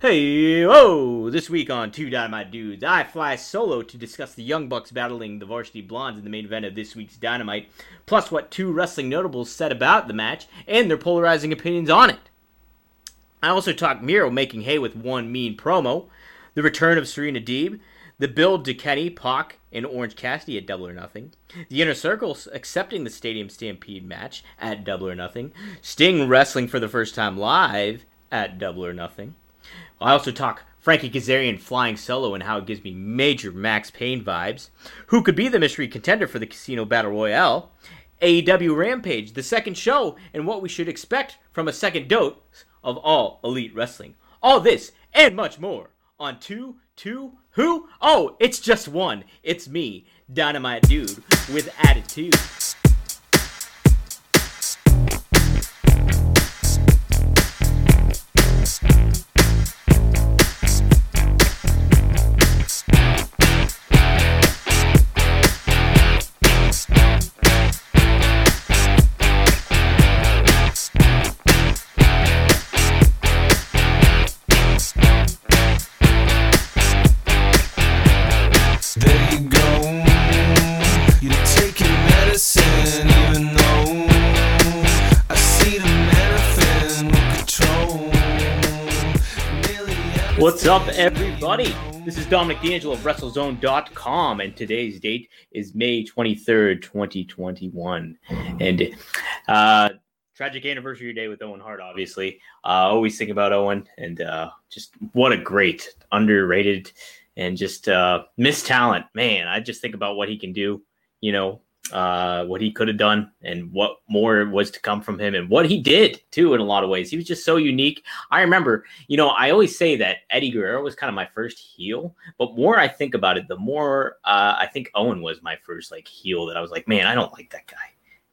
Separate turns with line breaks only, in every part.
Hey, whoa! This week on Two Dynamite Dudes, I fly solo to discuss the Young Bucks battling the Varsity Blondes in the main event of this week's Dynamite, plus what two wrestling notables said about the match and their polarizing opinions on it. I also talk Miro making hay with one mean promo, the return of Serena Deeb, the build to Kenny, Pac, and Orange Cassidy at Double or Nothing, the Inner Circle accepting the Stadium Stampede match at Double or Nothing, Sting wrestling for the first time live at Double or Nothing. I also talk Frankie Kazarian flying solo and how it gives me major Max Payne vibes. Who could be the mystery contender for the Casino Battle Royale? AEW Rampage, the second show, and what we should expect from a second dose of all elite wrestling. All this and much more on 2 2 Who? Oh, it's just one. It's me, Dynamite Dude, with attitude. Up, everybody? This is Dominic D'Angelo of WrestleZone.com, and today's date is May 23rd, 2021. And uh, tragic anniversary day with Owen Hart, obviously. Uh, always think about Owen, and uh, just what a great, underrated, and just uh, missed talent. Man, I just think about what he can do, you know, uh, what he could have done, and what more was to come from him, and what he did, too, in a lot of ways. He was just so unique. I remember, you know, I always say that Eddie Guerrero was kind of my first heel, but more I think about it, the more uh, I think Owen was my first like heel that I was like, man, I don't like that guy,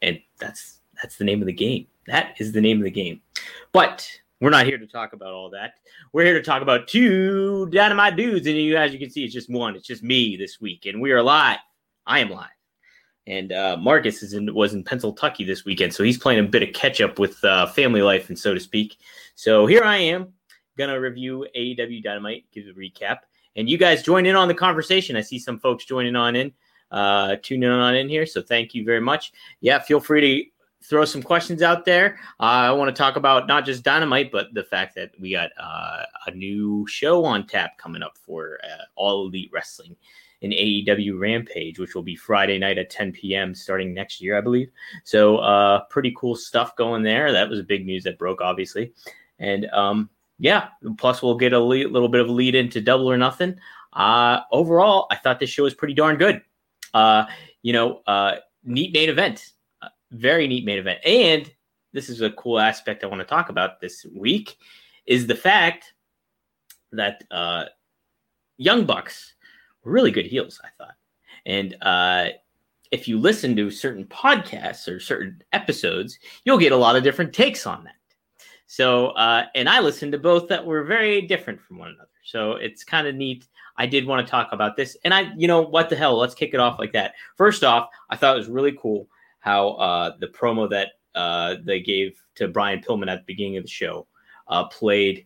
and that's that's the name of the game. That is the name of the game. But we're not here to talk about all that. We're here to talk about two dynamite dudes, and you, as you can see, it's just one. It's just me this week, and we are live. I am live. And uh, Marcus is in, was in Pennsylvania this weekend, so he's playing a bit of catch up with uh, family life and so to speak. So here I am, gonna review AEW Dynamite, give a recap, and you guys join in on the conversation. I see some folks joining on in, uh, tuning on in here. So thank you very much. Yeah, feel free to throw some questions out there. Uh, I want to talk about not just Dynamite, but the fact that we got uh, a new show on tap coming up for uh, All Elite Wrestling in AEW Rampage, which will be Friday night at 10 p.m. starting next year, I believe. So, uh, pretty cool stuff going there. That was big news that broke, obviously. And um, yeah, plus we'll get a le- little bit of lead into Double or Nothing. Uh, overall, I thought this show was pretty darn good. Uh, you know, uh, neat main event, uh, very neat main event. And this is a cool aspect I want to talk about this week is the fact that uh, Young Bucks really good heels, I thought. And uh, if you listen to certain podcasts or certain episodes, you'll get a lot of different takes on that. So, uh, and I listened to both that were very different from one another. So it's kind of neat. I did want to talk about this. And I, you know, what the hell? Let's kick it off like that. First off, I thought it was really cool how uh, the promo that uh, they gave to Brian Pillman at the beginning of the show uh, played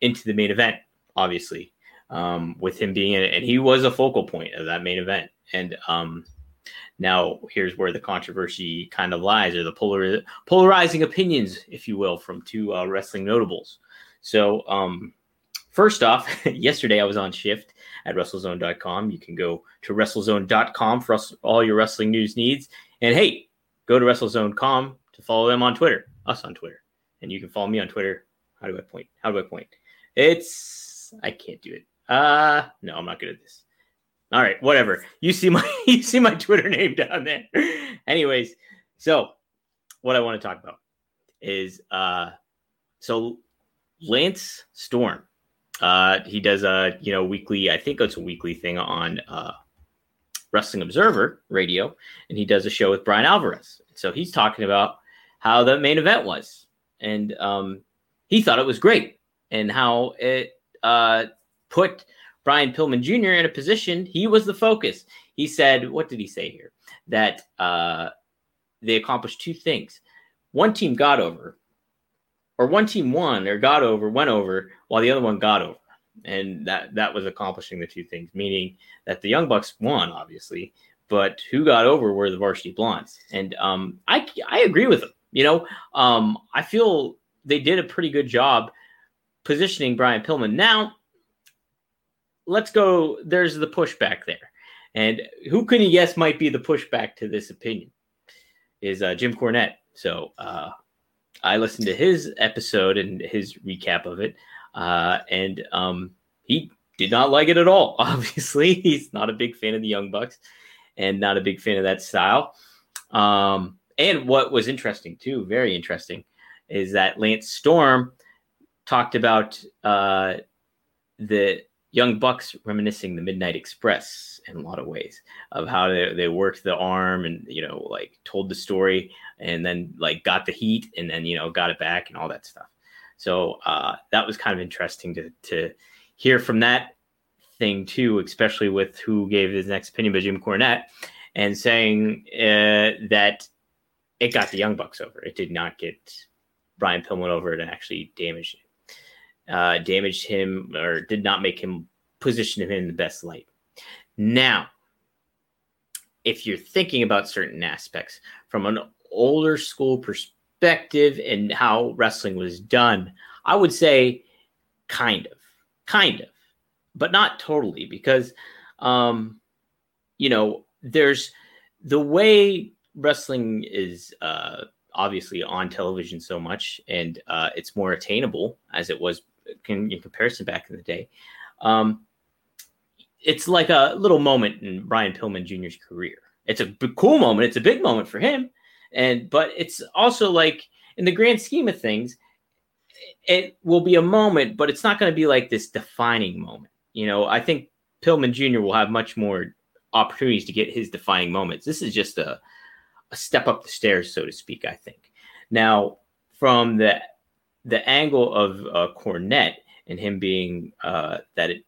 into the main event, obviously, um, with him being in it. And he was a focal point of that main event. And um, now here's where the controversy kind of lies, or the polar- polarizing opinions, if you will, from two uh, wrestling notables. So, um, first off, yesterday I was on shift at WrestleZone.com. You can go to WrestleZone.com for all your wrestling news needs. And hey, go to WrestleZone.com to follow them on Twitter, us on Twitter. And you can follow me on Twitter. How do I point? How do I point? It's, I can't do it. Uh, no, I'm not good at this. All right, whatever. You see my you see my Twitter name down there. Anyways, so what I want to talk about is uh so Lance Storm. Uh he does a you know weekly, I think it's a weekly thing on uh Wrestling Observer radio, and he does a show with Bryan Alvarez. So he's talking about how the main event was. And um he thought it was great and how it uh put Brian Pillman Jr. in a position, he was the focus. He said, what did he say here? That uh, they accomplished two things. One team got over, or one team won or got over, went over, while the other one got over. And that that was accomplishing the two things, meaning that the Young Bucks won, obviously, but who got over were the Varsity Blondes. And um, I I agree with them. You know, um, I feel they did a pretty good job positioning Brian Pillman. Now, let's go. There's the pushback there, and who can you guess might be the pushback to this opinion? Is uh, Jim Cornette. So uh, I listened to his episode and his recap of it, uh, and um, he did not like it at all. Obviously, he's not a big fan of the Young Bucks and not a big fan of that style. Um, and what was interesting too, very interesting, is that Lance Storm talked about uh, the Young Bucks reminiscing the Midnight Express in a lot of ways of how they, they worked the arm and you know like told the story and then like got the heat and then you know got it back and all that stuff. So uh, that was kind of interesting to to hear from that thing too, especially with who gave his next opinion, but Jim Cornette, and saying uh, that it got the Young Bucks over. It did not get Brian Pillman over and actually damaged uh, damaged him or did not make him position him in the best light. Now, if you're thinking about certain aspects from an older school perspective and how wrestling was done, I would say kind of, kind of, but not totally because, um, you know, there's the way wrestling is uh, obviously on television so much and uh, it's more attainable as it was in, in comparison back in the day. Um, it's like a little moment in Brian Pillman Jr.'s career. It's a b- cool moment. It's a big moment for him, and but it's also like in the grand scheme of things, it will be a moment, but it's not going to be like this defining moment. You know, I think Pillman Jr. will have much more opportunities to get his defining moments. This is just a a step up the stairs, so to speak. I think. Now, from the the angle of uh, Cornette and him being uh, that it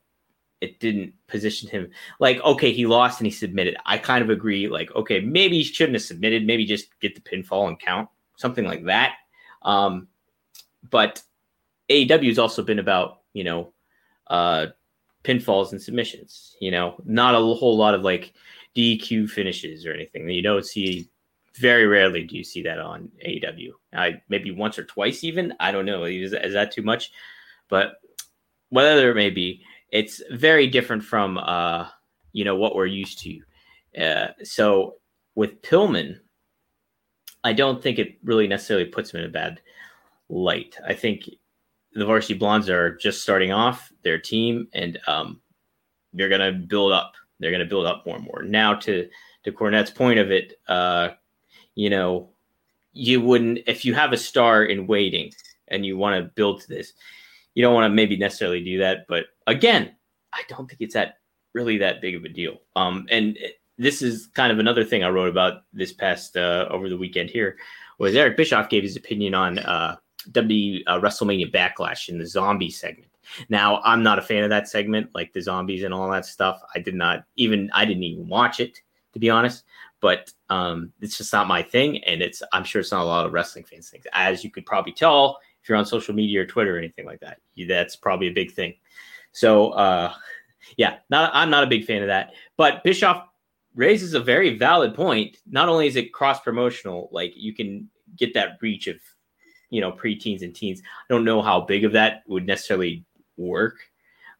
it didn't position him like okay he lost and he submitted. I kind of agree. Like okay maybe he shouldn't have submitted. Maybe just get the pinfall and count something like that. Um, but AEW has also been about you know uh, pinfalls and submissions. You know not a whole lot of like DQ finishes or anything. You don't see very rarely do you see that on AEW. I maybe once or twice even. I don't know. Is, is that too much? But whatever it may be, it's very different from uh, you know what we're used to. Uh, so with Pillman, I don't think it really necessarily puts him in a bad light. I think the Varsity Blondes are just starting off their team, and um, they're going to build up. They're going to build up more and more. Now, to to Cornette's point of it, uh, you know, you wouldn't if you have a star in waiting and you want to build to this, you don't want to maybe necessarily do that. But again, I don't think it's that really that big of a deal. Um, and this is kind of another thing I wrote about this past uh, over the weekend here was Eric Bischoff gave his opinion on uh, W uh, WrestleMania Backlash in the zombie segment. Now, I'm not a fan of that segment, like the zombies and all that stuff. I did not even I didn't even watch it to be honest but um, it's just not my thing. And it's, I'm sure it's not a lot of wrestling fans things. As you could probably tell if you're on social media or Twitter or anything like that, that's probably a big thing. So, uh, yeah, not, I'm not a big fan of that. But Bischoff raises a very valid point. Not only is it cross promotional, like you can get that reach of, you know, preteens and teens. I don't know how big of that would necessarily work.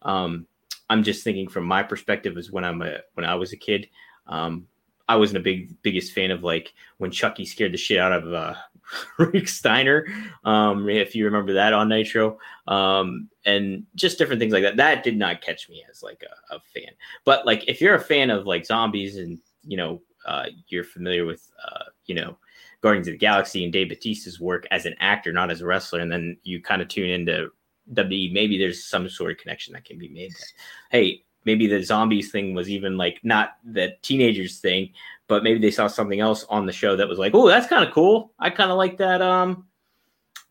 Um, I'm just thinking from my perspective as when I'm a when I was a kid. Um, I wasn't a big biggest fan of like when Chucky scared the shit out of uh, Rick Steiner. Um, if you remember that on Nitro, um, and just different things like that. That did not catch me as like a, a fan. But like if you're a fan of like zombies and you know uh, you're familiar with uh, you know Guardians of the Galaxy and Dave Batista's work as an actor, not as a wrestler, and then you kind of tune into WWE, maybe there's some sort of connection that can be made. That, hey, maybe the zombies thing was even like not the teenagers thing, but maybe they saw something else on the show that was like, oh, that's kind of cool. I kind of like that. Um,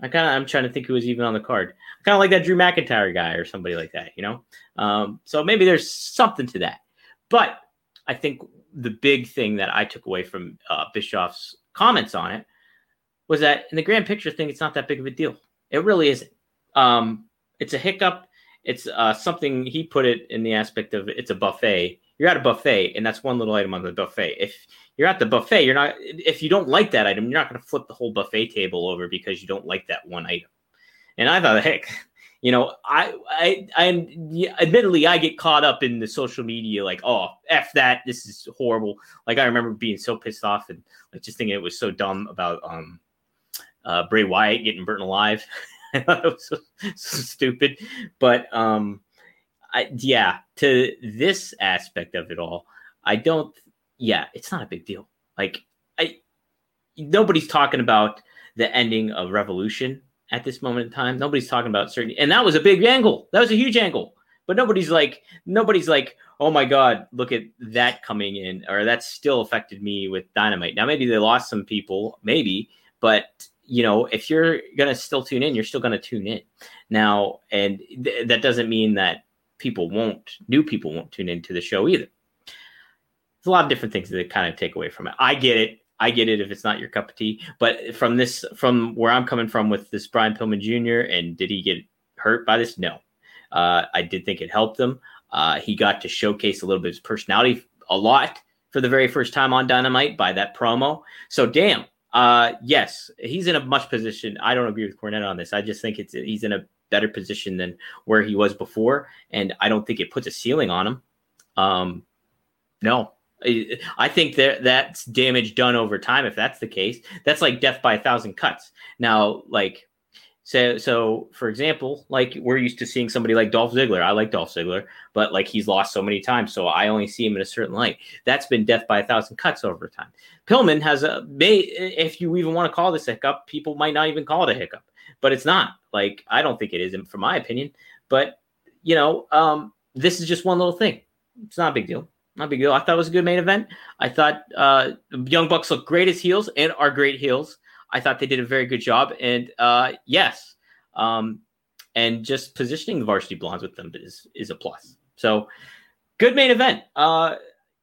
I kind of I'm trying to think who was even on the card. I kind of like that Drew McIntyre guy or somebody like that, you know. Um, so maybe there's something to that. But I think the big thing that I took away from uh, Bischoff's comments on it was that in the grand picture thing, it's not that big of a deal. It really isn't. Um, it's a hiccup. It's uh, something he put it in the aspect of it's a buffet. You're at a buffet, and that's one little item on the buffet. If you're at the buffet, you're not. If you don't like that item, you're not going to flip the whole buffet table over because you don't like that one item. And I thought, heck, you know, I, I, I, admittedly, I get caught up in the social media, like, oh, f that, this is horrible. Like, I remember being so pissed off and like just thinking it was so dumb about um, uh, Bray Wyatt getting burnt alive. I thought it was so, so stupid, but um, I, yeah, to this aspect of it all, I don't. Yeah, it's not a big deal. Like, I, nobody's talking about the ending of Revolution at this moment in time. Nobody's talking about certain, and that was a big angle. That was a huge angle. But nobody's like, nobody's like, oh my god, look at that coming in, or that still affected me with Dynamite. Now maybe they lost some people, maybe, but you know, if you're gonna still tune in, you're still gonna tune in. Now, and th- that doesn't mean that people won't, new people won't tune into the show either. There's a lot of different things that kind of take away from it. I get it. I get it if it's not your cup of tea. But from this, from where I'm coming from with this Brian Pillman Jr. and did he get hurt by this? No. Uh, I did think it helped him. Uh, he got to showcase a little bit of his personality a lot for the very first time on Dynamite by that promo. So damn, uh, yes, he's in a much position. I don't agree with Cornette on this. I just think it's he's in a better position than where he was before, and I don't think it puts a ceiling on him. Um, no, I think that that's damage done over time. If that's the case, that's like death by a thousand cuts. Now, like, so, so for example, like we're used to seeing somebody like Dolph Ziggler. I like Dolph Ziggler, but like he's lost so many times, so I only see him in a certain light. That's been death by a thousand cuts over time. Pillman has a may, if you even want to call this a hiccup, people might not even call it a hiccup, but it's not. Like I don't think it is, from my opinion. But you know, um, this is just one little thing. It's not a big deal not a big deal. I thought it was a good main event. I thought uh, Young Bucks look great as heels and are great heels. I thought they did a very good job. And uh, yes, um, and just positioning the Varsity Blondes with them is is a plus. So good main event. Uh,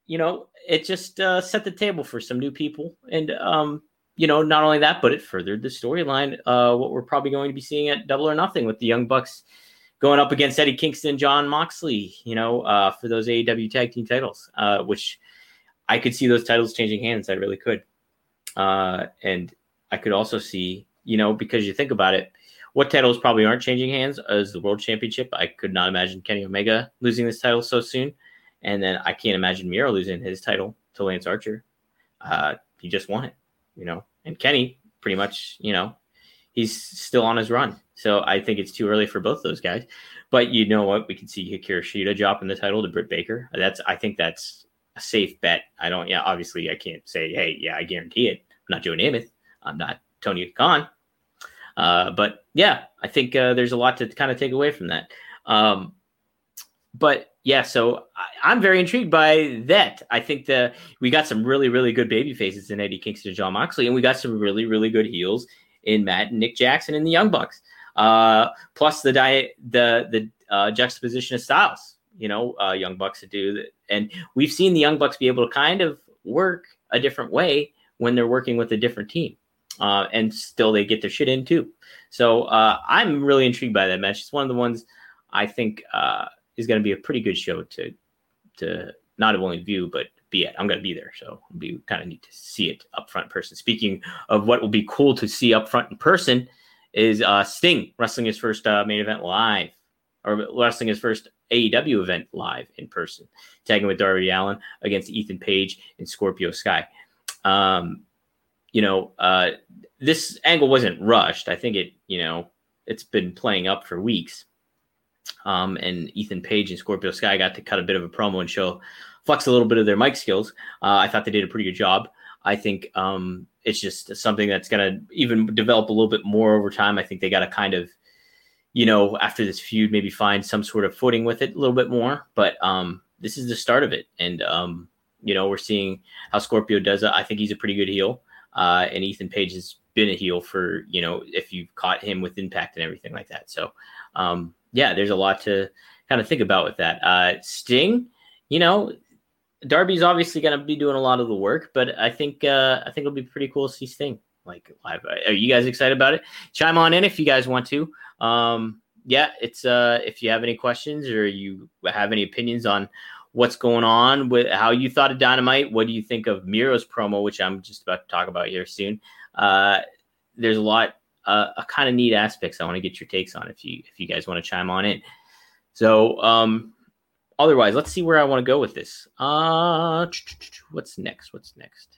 you know, it just uh, set the table for some new people, and um, you know, not only that, but it furthered the storyline. Uh, what we're probably going to be seeing at Double or Nothing with the Young Bucks going up against Eddie Kingston, Jon Moxley, you know, uh, for those AEW tag team titles, uh, which I could see those titles changing hands. I really could. Uh, and I could also see, you know, because you think about it, what titles probably aren't changing hands as the world championship. I could not imagine Kenny Omega losing this title so soon. And then I can't imagine Miro losing his title to Lance Archer. Uh, he just won it, you know, and Kenny pretty much, you know, he's still on his run. So I think it's too early for both those guys. But you know what? We can see Hikaru Shida dropping the title to Britt Baker. That's I think that's a safe bet. I don't. Yeah, obviously I can't say, hey, yeah, I guarantee it. I'm not Joe Namath. I'm not Tony Khan. Uh, but yeah, I think uh, there's a lot to kind of take away from that. Um, but yeah, so I, am very intrigued by that. I think that we got some really, really good baby faces in Eddie Kingston and Jon Moxley, and we got some really, really good heels in Matt and Nick Jackson and the Young Bucks. Uh, plus the di- the the uh, juxtaposition of styles. You know, uh, Young Bucks to do that, and we've seen the Young Bucks be able to kind of work a different way when they're working with a different team, uh, and still they get their shit in too. So uh, I'm really intrigued by that match. It's one of the ones I think uh, is going to be a pretty good show to to not only view but be at. I'm going to be there, so we kind of need to see it up front person. Speaking of what will be cool to see up front in person, is uh, Sting wrestling his first uh, main event live, or wrestling his first AEW event live in person, tagging with Darby Allin against Ethan Page and Scorpio Sky. Um, you know, uh, this angle wasn't rushed. I think it, you know, it's been playing up for weeks. Um, and Ethan Page and Scorpio Sky got to cut a bit of a promo and show flex a little bit of their mic skills. Uh, I thought they did a pretty good job. I think um, it's just something that's going to even develop a little bit more over time. I think they got to kind of, you know, after this feud, maybe find some sort of footing with it a little bit more. But um, this is the start of it, and um, you know, we're seeing how Scorpio does it. I think he's a pretty good heel, uh, and Ethan Page has been a heel for you know if you've caught him with Impact and everything like that. So um, yeah, there's a lot to kind of think about with that. Uh, Sting, you know, Darby's obviously going to be doing a lot of the work, but I think uh, I think it'll be pretty cool to see Sting like live. Are you guys excited about it? Chime on in if you guys want to. Um, yeah, it's uh, if you have any questions or you have any opinions on what's going on with how you thought of Dynamite. What do you think of Miro's promo, which I'm just about to talk about here soon? Uh, there's a lot, uh, a kind of neat aspects I want to get your takes on if you if you guys want to chime on in. So, um, otherwise, let's see where I want to go with this. Uh, what's next? What's next?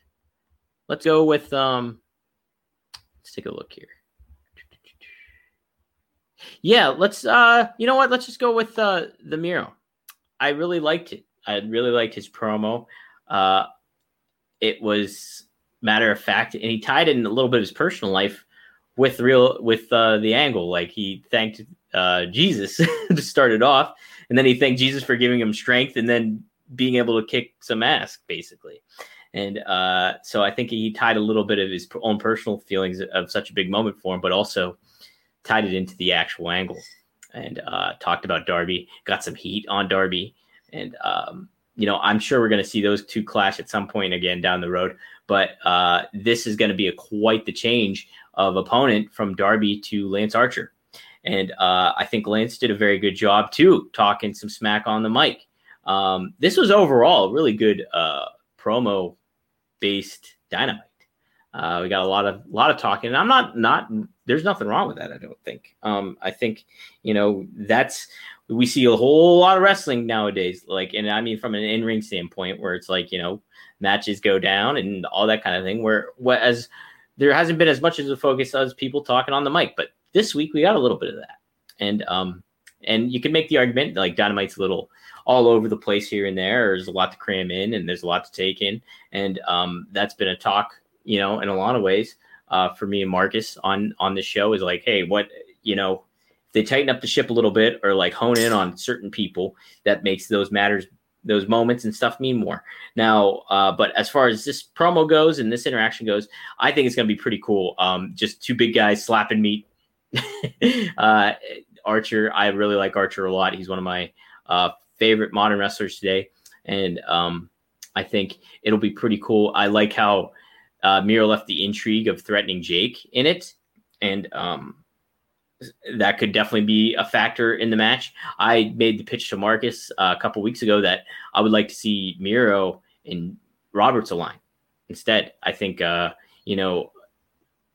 Let's go with um. Let's take a look here. Yeah, let's. Uh, you know what? Let's just go with uh the Miro. I really liked it. I really liked his promo. Uh, it was matter of fact, and he tied in a little bit of his personal life with real with uh, the angle. Like he thanked uh, Jesus to start it off, and then he thanked Jesus for giving him strength, and then being able to kick some ass, basically. And uh, so I think he tied a little bit of his own personal feelings of such a big moment for him, but also tied it into the actual angle and uh, talked about Darby, got some heat on Darby. And, um, you know, I'm sure we're going to see those two clash at some point again down the road. But uh, this is going to be a quite the change of opponent from Darby to Lance Archer. And uh, I think Lance did a very good job too, talking some smack on the mic. Um, this was overall really good uh, promo based dynamite. Uh, we got a lot of lot of talking. And I'm not not there's nothing wrong with that. I don't think. Um, I think you know that's we see a whole lot of wrestling nowadays. Like, and I mean from an in ring standpoint, where it's like you know matches go down and all that kind of thing. Where what as there hasn't been as much as a focus as people talking on the mic, but this week we got a little bit of that. And um, and you can make the argument like Dynamite's a little all over the place here and there. There's a lot to cram in, and there's a lot to take in, and um, that's been a talk, you know, in a lot of ways uh, for me and Marcus on on the show is like, hey, what you know, they tighten up the ship a little bit or like hone in on certain people, that makes those matters those moments and stuff mean more. Now, uh, but as far as this promo goes and this interaction goes, I think it's going to be pretty cool. Um, just two big guys slapping meat. uh, Archer, I really like Archer a lot. He's one of my uh, favorite modern wrestlers today, and um, I think it'll be pretty cool. I like how uh, Miro left the intrigue of threatening Jake in it, and um, that could definitely be a factor in the match. I made the pitch to Marcus uh, a couple weeks ago that I would like to see Miro and Roberts align instead. I think uh, you know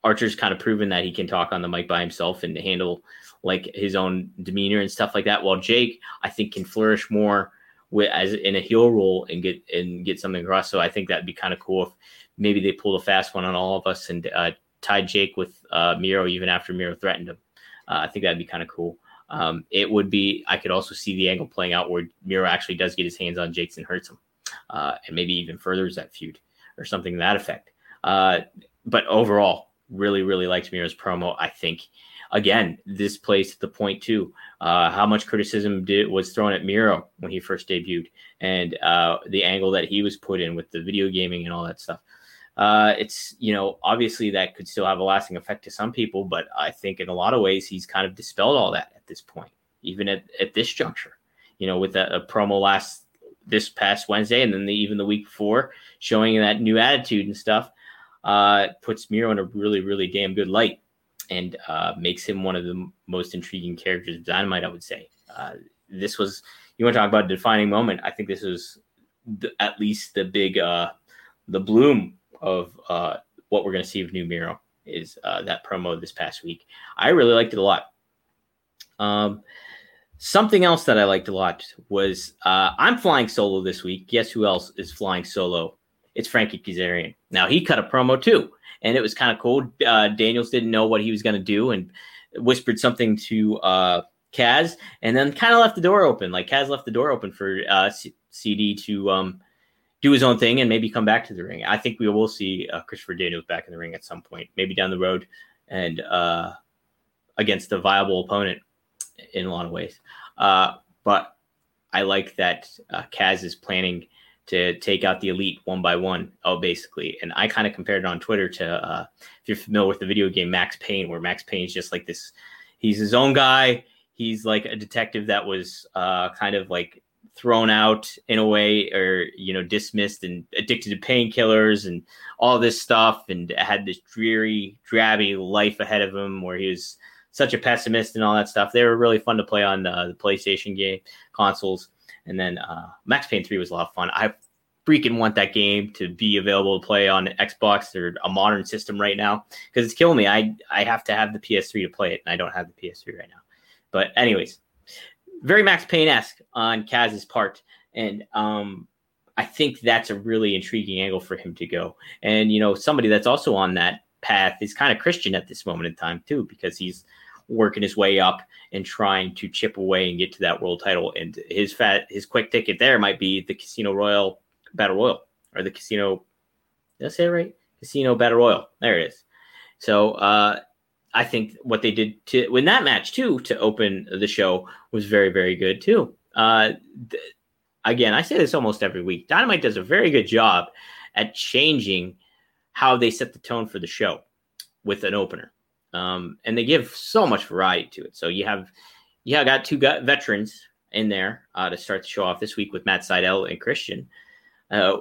Archer's kind of proven that he can talk on the mic by himself and handle like his own demeanor and stuff like that. While Jake, I think, can flourish more with as in a heel role and get and get something across. So I think that'd be kind of cool if maybe they pulled a fast one on all of us and uh, tied Jake with uh, Miro even after Miro threatened him. Uh, I think that'd be kind of cool. Um, it would be. I could also see the angle playing out where Miro actually does get his hands on Jake's and hurts him, uh, and maybe even furthers that feud or something that effect. Uh, but overall, really, really liked Miro's promo. I think again, this plays to the point too. Uh, how much criticism did was thrown at Miro when he first debuted, and uh, the angle that he was put in with the video gaming and all that stuff uh, it's you know obviously that could still have a lasting effect to some people, but I think in a lot of ways he's kind of dispelled all that at this point, even at, at this juncture. You know, with a, promo last this past Wednesday, and then the, even the week before, showing that new attitude and stuff, uh, puts Miro in a really really damn good light, and uh, makes him one of the most intriguing characters of Dynamite. I would say uh, this was you want to talk about a defining moment. I think this was the, at least the big uh, the bloom of uh, what we're going to see of New Miro is uh, that promo this past week. I really liked it a lot. Um, something else that I liked a lot was uh, I'm flying solo this week. Guess who else is flying solo? It's Frankie Kazarian. Now he cut a promo too, and it was kind of cool. Uh, Daniels didn't know what he was going to do and whispered something to uh, Kaz, and then kind of left the door open. Like Kaz left the door open for uh, C- CD to um, do his own thing and maybe come back to the ring. I think we will see uh, Christopher Daniels back in the ring at some point, maybe down the road, and uh, against a viable opponent in a lot of ways. Uh, but I like that uh, Kaz is planning to take out the elite one by one. Oh, basically, and I kind of compared it on Twitter to uh, if you're familiar with the video game Max Payne, where Max Payne is just like this. He's his own guy. He's like a detective that was uh, kind of like thrown out in a way or you know dismissed and addicted to painkillers and all this stuff and had this dreary drabby life ahead of him where he was such a pessimist and all that stuff. They were really fun to play on uh, the playstation game consoles. And then uh, max payne 3 was a lot of fun. I freaking want that game to be available to play on xbox or a modern system right now because it's killing me. I i have to have the ps3 to play it and i don't have the ps3 right now. But anyways very Max Payne esque on Kaz's part, and um, I think that's a really intriguing angle for him to go. And you know, somebody that's also on that path is kind of Christian at this moment in time too, because he's working his way up and trying to chip away and get to that world title. And his fat his quick ticket there might be the Casino Royal Battle Royal or the Casino. Did I say it right? Casino Battle Royal. There it is. So uh, I think what they did to win that match too to open the show was very very good too. Uh, th- again, I say this almost every week. Dynamite does a very good job at changing how they set the tone for the show with an opener, um, and they give so much variety to it. So you have you have got two veterans in there uh, to start the show off this week with Matt Sydal and Christian. Uh,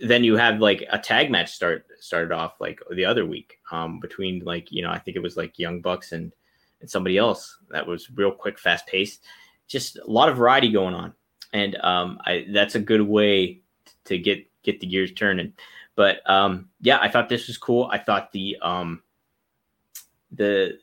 then you have like a tag match start started off like the other week um, between like you know I think it was like Young Bucks and and somebody else that was real quick, fast paced. Just a lot of variety going on, and um, I, that's a good way to get get the gears turning. But um, yeah, I thought this was cool. I thought the um, the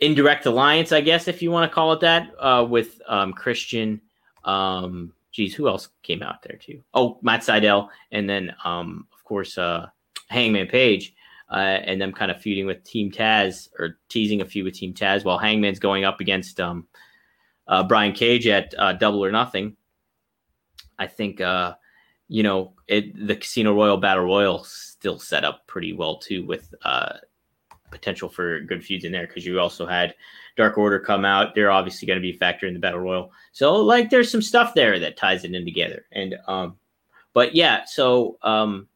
indirect alliance, I guess, if you want to call it that, uh, with um, Christian. Um, geez, who else came out there too? Oh, Matt Sydal, and then um, of course uh, Hangman Page, uh, and them kind of feuding with Team Taz or teasing a feud with Team Taz while Hangman's going up against um, uh, Brian Cage at uh, Double or Nothing. I think uh, you know it, the Casino Royal Battle Royal still set up pretty well too with uh, potential for good feuds in there because you also had Dark Order come out. They're obviously going to be a factor in the Battle Royal. So like there's some stuff there that ties it in together. And um but yeah, so um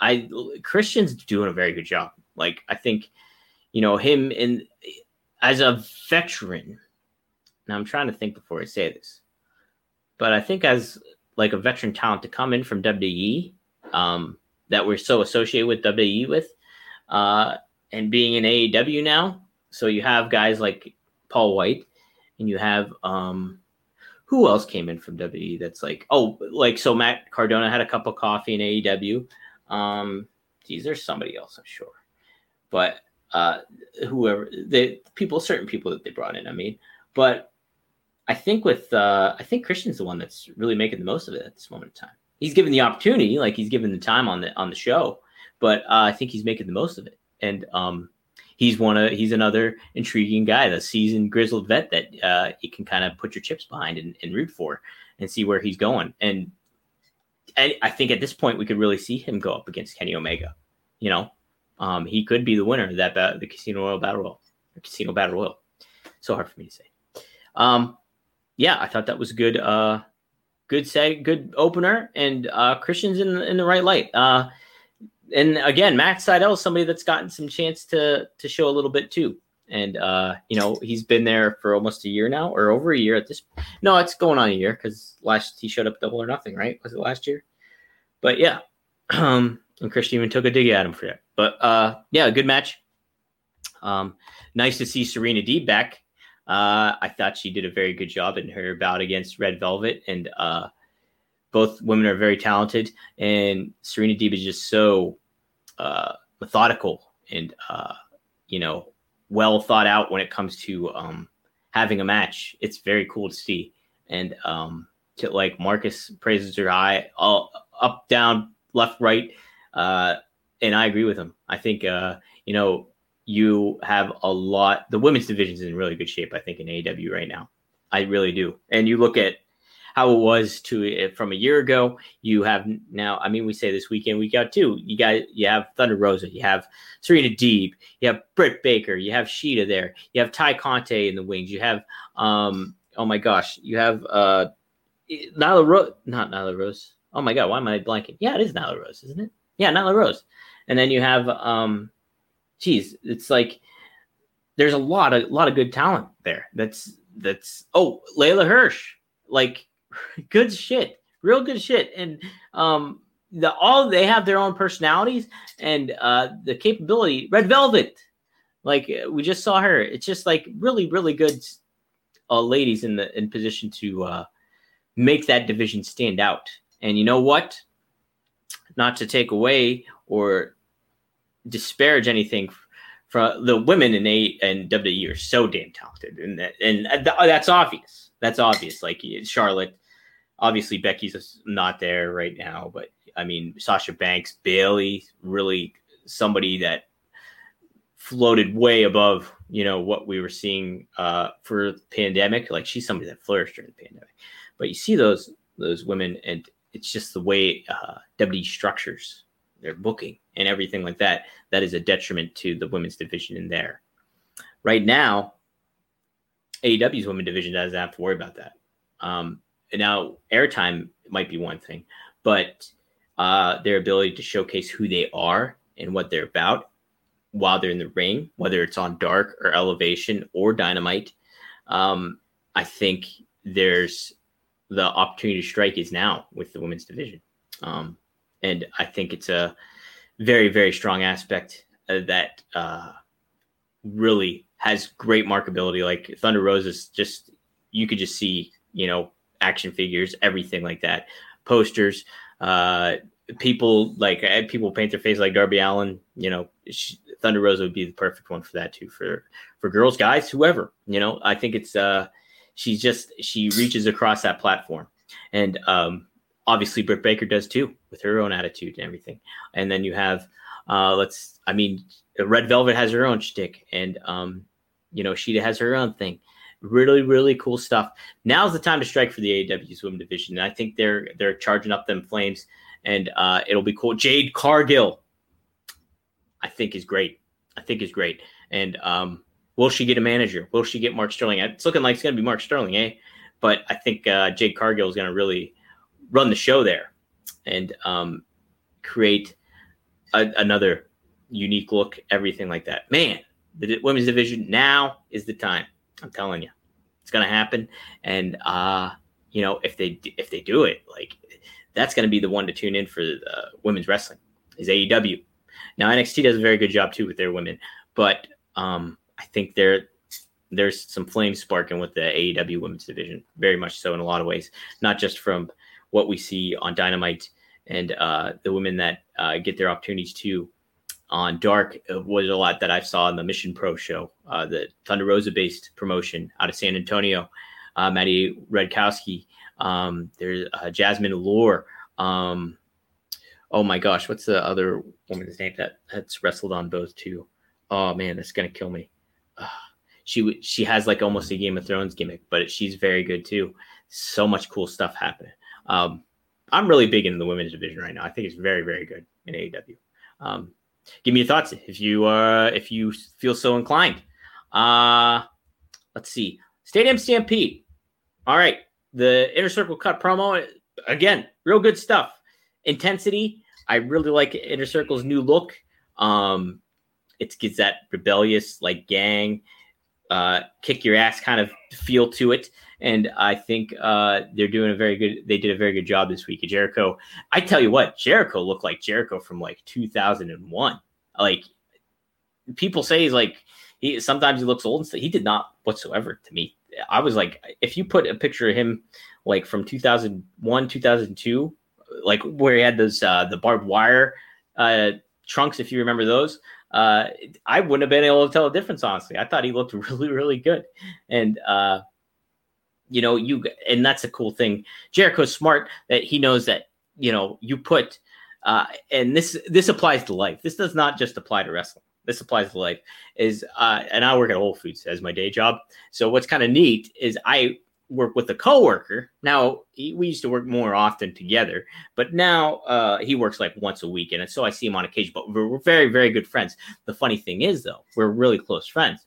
I Christian's doing a very good job. Like I think you know him in as a veteran. Now I'm trying to think before I say this. But I think as like a veteran talent to come in from WWE um that we're so associated with WWE with uh and being in AEW now, so you have guys like Paul White, and you have um, who else came in from WWE that's like oh like so Matt Cardona had a cup of coffee in AEW. Um, geez, there's somebody else I'm sure, but uh, whoever the people, certain people that they brought in. I mean, but I think with uh, I think Christian's the one that's really making the most of it at this moment in time. He's given the opportunity, like he's given the time on the on the show, but uh, I think he's making the most of it. And um, he's one of he's another intriguing guy, the seasoned grizzled vet that uh, you can kind of put your chips behind and, and, root for and see where he's going. And, and I think at this point we could really see him go up against Kenny Omega. You know, um, he could be the winner of that ba- the Casino Royal Battle Royal, Casino Battle Royal. So hard for me to say. Um, yeah, I thought that was good. Uh, good say, good opener, and uh, Christian's in in the right light. Uh, and again, Matt Sydal is somebody that's gotten some chance to to show a little bit too. And uh, you know, he's been there for almost a year now, or over a year at this. No, it's going on a year because last he showed up double or nothing, right? Was it last year? But yeah, um, and Christian even took a dig at him for that. But uh, yeah, good match. Um, nice to see Serena Deeb back. Uh, I thought she did a very good job in her bout against Red Velvet, and uh, both women are very talented, and Serena Deeb is just so uh, methodical and uh, you know well thought out when it comes to um, having a match. It's very cool to see, and um, to like Marcus praises her high, all up, down, left, right, uh, and I agree with him. I think uh, you know you have a lot. The women's division is in really good shape. I think in AEW right now. I really do. And you look at how it was to eh, from a year ago. You have now, I mean, we say this weekend, week out too. You got you have Thunder Rosa, you have Serena Deeb, you have Britt Baker, you have Shida there, you have Tay Conti in the wings, you have um oh my gosh, you have uh Nyla Rose, not Nyla Rose. Oh my god, why am I blanking? Yeah, it is Nyla Rose, isn't it? Yeah, Nyla Rose. And then you have um geez, it's like there's a lot of lot of good talent there. That's that's oh Leyla Hirsch. Like good shit, real good shit, and um, the all they have their own personalities and uh the capability. Red Velvet, like uh, we just saw her. It's just like really, really good uh, ladies in the in position to uh make that division stand out. And you know what? Not to take away or disparage anything from the women in A and WWE are so damn talented, and that, and that's obvious. That's obvious. Like Charlotte, obviously Becky's not there right now, but I mean Sasha Banks, Bayley, really somebody that floated way above you know what we were seeing uh, for pandemic. Like she's somebody that flourished during the pandemic. But you see those those women, and it's just the way uh, WWE structures their booking and everything like that. That is a detriment to the women's division in there. Right now, AEW's women division doesn't have to worry about that. Um, now airtime might be one thing, but uh, their ability to showcase who they are and what they're about while they're in the ring, whether it's on dark or elevation or dynamite, um, I think there's the opportunity to strike is now with the women's division. Um, and I think it's a very, very strong aspect that uh, really has great markability. Like Thunder Rosa's just, you could just see, you know, action figures, everything like that, posters. Uh, people like uh, people paint their face like Darby Allin. You know, she, Thunder Rosa would be the perfect one for that too. For for girls, guys, whoever. You know, I think it's uh she's just she reaches across that platform, and um, obviously Britt Baker does too with her own attitude and everything. And then you have uh, let's I mean Red Velvet has her own shtick, and um, you know Shida has her own thing. Really, really cool stuff. Now's the time to strike for the AEW Women Division. And I think they're they're charging up them flames, and uh, it'll be cool. Jade Cargill, I think is great. I think is great, and um, Will she get a manager? Will she get Mark Sterling? It's looking like it's going to be Mark Sterling, eh? But I think uh, Jade Cargill is going to really run the show there and um, create a, another unique look, everything like that. Man, the women's division now is the time. I'm telling you, it's to happen. And uh, you know, if they if they do it, like that's to be the one to tune in for the women's wrestling is AEW. Now NXT does a very good job too with their women, but um, I think there there's some flames sparking with the AEW women's division, very much so in a lot of ways, not just from what we see on Dynamite and uh, the women that uh, get their opportunities too on Dark was a lot that I saw in the Mission Pro show, uh, the Thunder Rosa based promotion out of San Antonio. Uh, Maddie Redkowski, um, there's uh, Jasmine Lore. Um, oh my gosh, what's the other woman's name that that's wrestled on both too? Oh man, that's gonna kill me uh, she she has like almost a Game of Thrones gimmick, but she's very good too. So much cool stuff happening. Um, I'm really big into the women's division right now. I think it's very very good in AEW. Um, give me your thoughts if you uh if you feel so inclined. Uh let's see. Stadium Stampede. All right. The inner circle cut promo again, real good stuff. Intensity. I really like Inner Circle's new look. Um, it gets that rebellious like gang uh, kick your ass kind of feel to it. And I think uh, they're doing a very good. They did a very good job this week. Jericho, I tell you what, Jericho looked like Jericho from like 2001. Like people say he's like he sometimes he looks old and. He did not whatsoever to me. I was like, if you put a picture of him like from 2001, 2002, like where he had those uh, the barbed wire uh, trunks, if you remember those, uh, I wouldn't have been able to tell a difference, honestly. I thought he looked really, really good. And, uh, you know, you, and that's a cool thing. Jericho's smart that he knows that, you know, you put, uh, and this, this applies to life. This does not just apply to wrestling. This applies to life is, uh, and I work at Whole Foods as my day job. So what's kind of neat is I work with a coworker. Now he, we used to work more often together, but now uh, he works like once a week, and so I see him on occasion. But we're, we're, very, very good friends. The funny thing is, though, we're really close friends.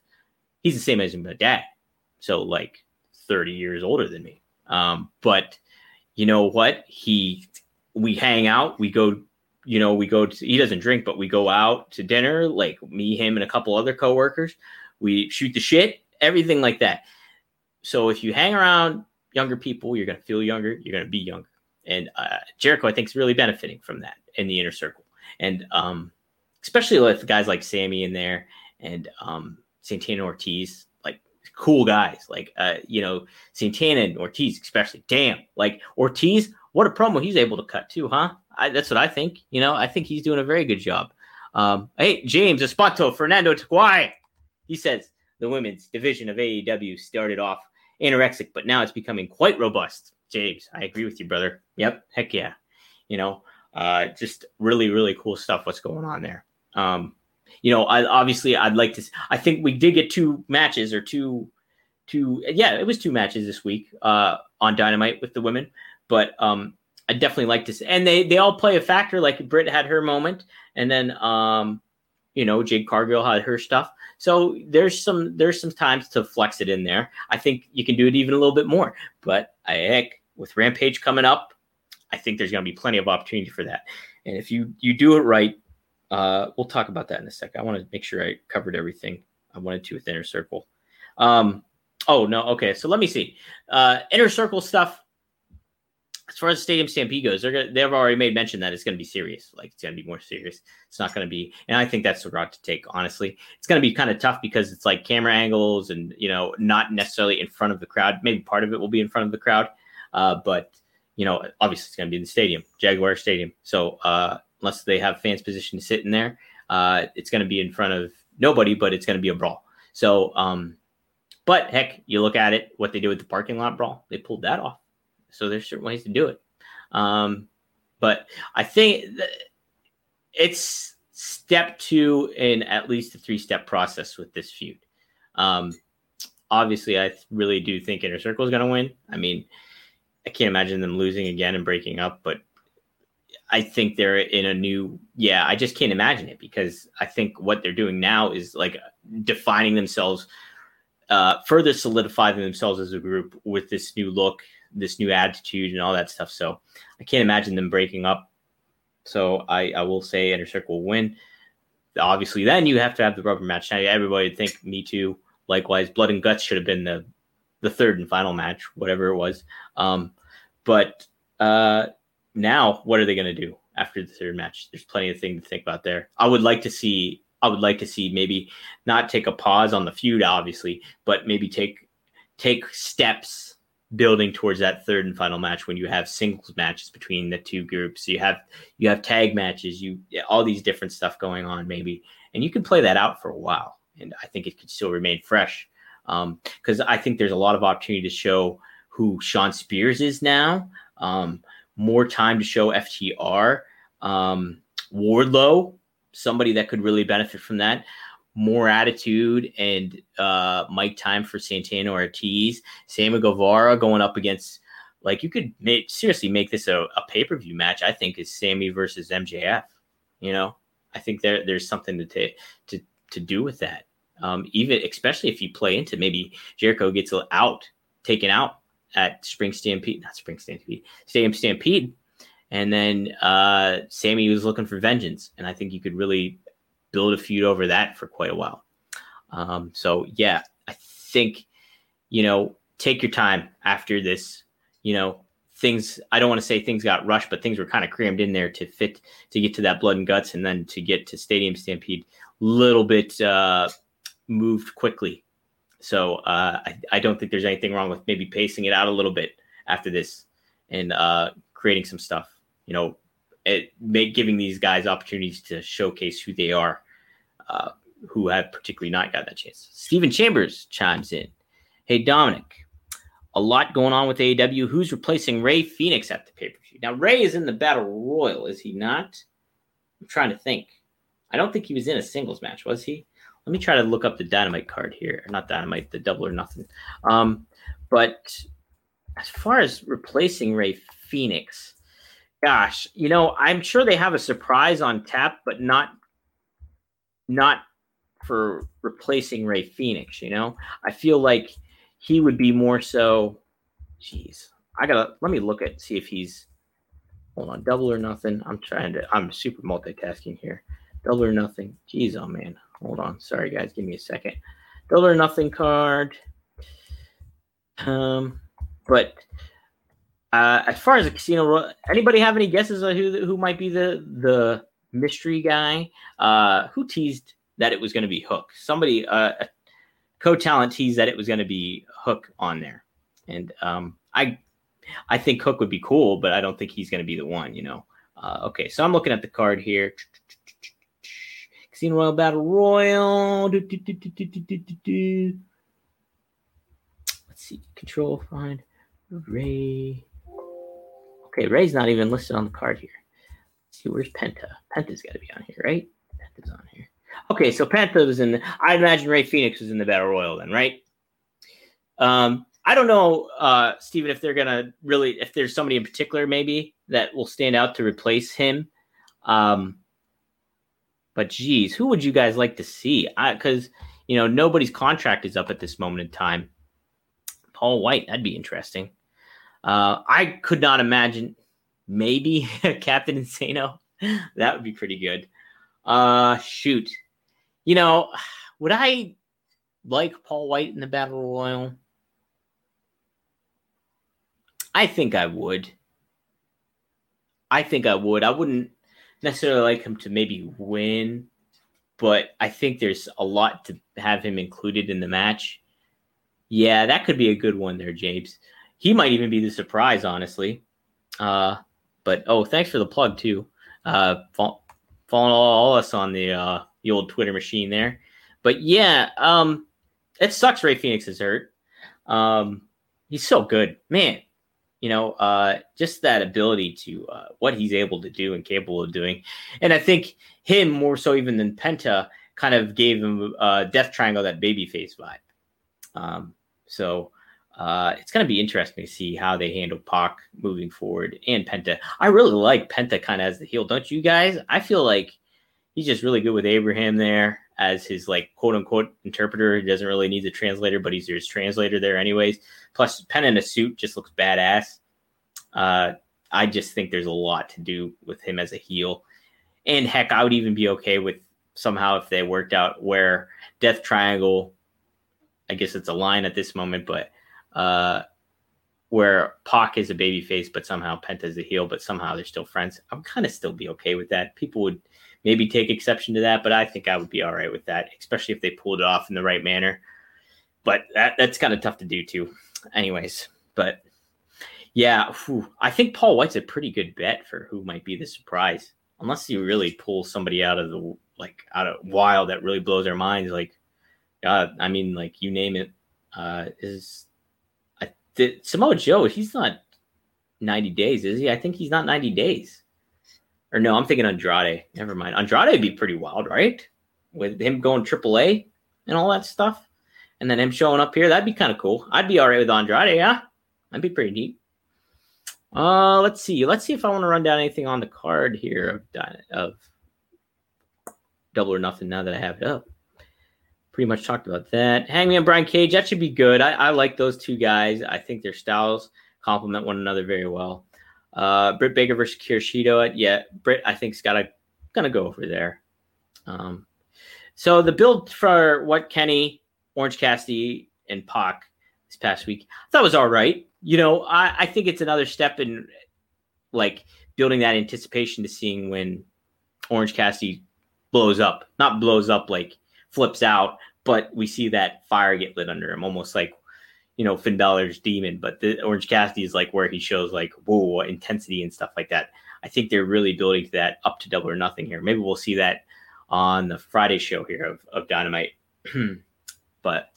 He's the same as my dad, so like thirty years older than me. Um, but you know what? He we hang out. We go. You know, we go. To, he doesn't drink, but we go out to dinner. Like me, him, and a couple other coworkers. We shoot the shit, everything like that so if you hang around younger people. You're going to feel younger. You're going to be younger. And uh, Jericho, I think, is really benefiting from that in the inner circle. And um, especially with guys like Sammy in there and um, Santana Ortiz, cool guys. Like, uh, you know, Santana and Ortiz, especially. Damn. Like, Ortiz, what a promo he's able to cut too, huh? I, that's what I think. You know, I think he's doing a very good job. Um, hey, James Espanto, Fernando Taguay. He says the women's division of AEW started off anorexic, but now it's becoming quite robust. James, I agree with you, brother. Yep, heck yeah. You know, uh, just really, really cool stuff. What's going on there? Um, you know, I obviously I'd like to. I think we did get two matches or two, two. Yeah, it was two matches this week uh, on Dynamite with the women, but um, I definitely like. See, and they they all play a factor. Like Britt had her moment, and then um, you know, Jade Cargill had her stuff. So there's some there's some times to flex it in there. I think you can do it even a little bit more. But I heck with Rampage coming up, I think there's going to be plenty of opportunity for that. And if you you do it right, uh, we'll talk about that in a second. I want to make sure I covered everything I wanted to with Inner Circle. Um, oh no, okay. So let me see. Uh, Inner Circle stuff as far as Stadium Stampede goes, they're gonna, they've already made mention that it's going to be serious. Like it's going to be more serious. It's not going to be, and I think that's the route to take. Honestly, it's going to be kind of tough because it's like camera angles and you know not necessarily in front of the crowd. Maybe part of it will be in front of the crowd, uh, but you know obviously it's going to be in the stadium, Jaguar Stadium. So uh, unless they have fans positioned to sit in there, uh, it's going to be in front of nobody, but it's going to be a brawl. So, um, but heck, you look at it, what they did with the parking lot brawl, they pulled that off so there's certain ways to do it. Um, but I think it's step two in at least a three step process with this feud. Um, obviously, I really do think Inner Circle is going to win. I mean, I can't imagine them losing again and breaking up, but I think they're in a new, yeah, I just can't imagine it because I think what they're doing now is like defining themselves, uh, further solidifying themselves as a group with this new look, this new attitude and all that stuff. So I can't imagine them breaking up. So I, I will say Inner Circle will win. Obviously, then you have to have the rubber match. Now everybody would think me too. Likewise, Blood and Guts should have been the the third and final match, whatever it was. Um, but uh, now, what are they going to do after the third match? There's plenty of things to think about there. I would like to see. I would like to see maybe not take a pause on the feud, obviously, but maybe take take steps building towards that third and final match when you have singles matches between the two groups you have you have tag matches you all these different stuff going on maybe and you can play that out for a while and i think it could still remain fresh because um, i think there's a lot of opportunity to show who shawn spears is now um, more time to show ftr um, wardlow somebody that could really benefit from that more attitude and uh, Mike time for Santana Ortiz, Sammy Guevara going up against like you could make, seriously make this a, a pay per view match. I think is Sammy versus MJF. You know, I think there there's something to t- to to do with that. Um, even especially if you play into maybe Jericho gets out taken out at Spring Stampede, not Spring Stampede, Stadium Stampede, and then uh, Sammy was looking for vengeance, and I think you could really build a feud over that for quite a while. Um, so yeah, I think you know take your time after this. You know things. I don't want to say things got rushed, but things were kind of crammed in there to fit to get to that blood and guts, and then to get to Stadium Stampede. Little bit uh, moved quickly. So uh, I, I don't think there's anything wrong with maybe pacing it out a little bit after this and uh, creating some stuff. You know, it make giving these guys opportunities to showcase who they are, uh, who have particularly not got that chance. Stephen Chambers chimes in. Hey Dominic, a lot going on with AEW. Who's replacing Rey Fenix at the pay per view? Now Rey is in the Battle Royal, is he not? I'm trying to think. I don't think he was in a singles match, was he? Let me try to look up the Dynamite card here. Not Dynamite, the Double or Nothing. Um, but as far as replacing Rey Fenix, gosh, you know, I'm sure they have a surprise on tap, but not not for replacing Rey Fenix, you know? I feel like he would be more so jeez. I gotta let me look at see if he's hold on, double or nothing. I'm trying to I'm super multitasking here. Double or nothing. Jeez, oh man. Hold on. Sorry guys, give me a second. Double or nothing card. Um but uh, as far as the casino, anybody have any guesses on who who might be the the mystery guy? Uh, who teased that it was going to be Hook? Somebody, uh, co-talent teased that it was going to be Hook on there, and um, I I think Hook would be cool, but I don't think he's going to be the one. You know. Uh, okay, so I'm looking at the card here. Casino Royale Battle Royal. Do, do, do, Let's see. Control find Rey. Okay, Rey's not even listed on the card here. Let's see, where's Penta? Penta's got to be on here, right? Penta's on here. Okay, so Penta was in. The, I imagine Rey Fenix was in the Battle Royal then, right? Um, I don't know, uh, Steven, if they're gonna really, if there's somebody in particular maybe that will stand out to replace him. Um, but geez, who would you guys like to see? Because you know nobody's contract is up at this moment in time. Paul White, that'd be interesting. Uh, I could not imagine maybe Captain Insano. that would be pretty good. Uh, shoot, you know, would I like Paul White in the Battle Royal? I think I would. I think I would. I wouldn't necessarily like him to maybe win, but I think there's a lot to have him included in the match. Yeah, that could be a good one there, James. He might even be the surprise, honestly. Uh, but oh, thanks for the plug too. Uh, following all, all us on the uh, the old Twitter machine there. But yeah, um, it sucks. Rey Fenix is hurt. Um, he's so good, man you know, uh, just that ability to uh, what he's able to do and capable of doing. And I think him more so even than Penta kind of gave him uh, Death Triangle that babyface vibe. Um, so uh, it's going to be interesting to see how they handle Pac moving forward and Penta. I really like Penta kind of as the heel, don't you guys? I feel like he's just really good with Abraham there as his like quote unquote interpreter. He doesn't really need the translator, but he's his translator there anyways. Plus, Pen in a suit just looks badass. Uh, I just think there's a lot to do with him as a heel. And heck, I would even be okay with somehow if they worked out where Death Triangle, I guess it's a line at this moment, but uh, where Pac is a baby face, but somehow Penta is a heel, but somehow they're still friends. I'm kind of still be okay with that. People would maybe take exception to that, but I think I would be all right with that, especially if they pulled it off in the right manner. But that, that's kind of tough to do too anyways. But yeah, whew, I think Paul White's a pretty good bet for who might be the surprise, unless you really pull somebody out of the like out of wild that really blows our minds. Like, God, I mean, like you name it. Uh, is I did Samoa Joe? He's not ninety days, is he? I think he's not ninety days. Or no, I'm thinking Andrade. Never mind. Andrade would be pretty wild, right? With him going AAA and all that stuff and then him showing up here, that'd be kind of cool. I'd be all right with Andrade, yeah. That'd be pretty neat. Uh, let's see. Let's see if I want to run down anything on the card here of of double or nothing. Now that I have it up, pretty much talked about that. Hangman Brian Cage, that should be good. I, I like those two guys. I think their styles complement one another very well. Uh, Britt Baker versus Hikaru Shida. Yeah, Britt I think's got to gonna go over there. Um, so the build for what Kenny Orange Cassidy and Pac this past week. I thought was all right. You know, I, I think it's another step in like building that anticipation to seeing when Orange Cassidy blows up. Not blows up like flips out, but we see that fire get lit under him, almost like you know Finn Balor's demon. But the Orange Cassidy is like where he shows like whoa intensity and stuff like that. I think they're really building to that up to double or nothing here. Maybe we'll see that on the Friday show here of, of Dynamite. But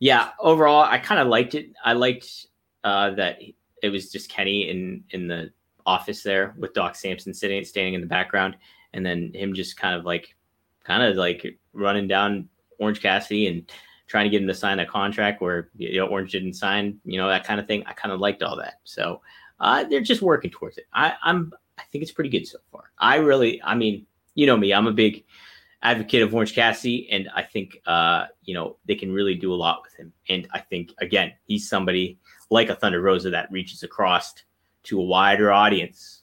yeah, overall, I kind of liked it. I liked uh, that it was just Kenny in in the office there with Doc Sampson sitting standing in the background, and then him just kind of like kind of like running down Orange Cassidy and trying to get him to sign a contract where you know Orange didn't sign, you know that kind of thing. I kind of liked all that. So uh, they're just working towards it. I, I'm I think it's pretty good so far. I really, I mean, you know me, I'm a big advocate of Orange Cassidy, and I think uh, you know they can really do a lot with him. And I think again, he's somebody like a Thunder Rosa that reaches across to a wider audience.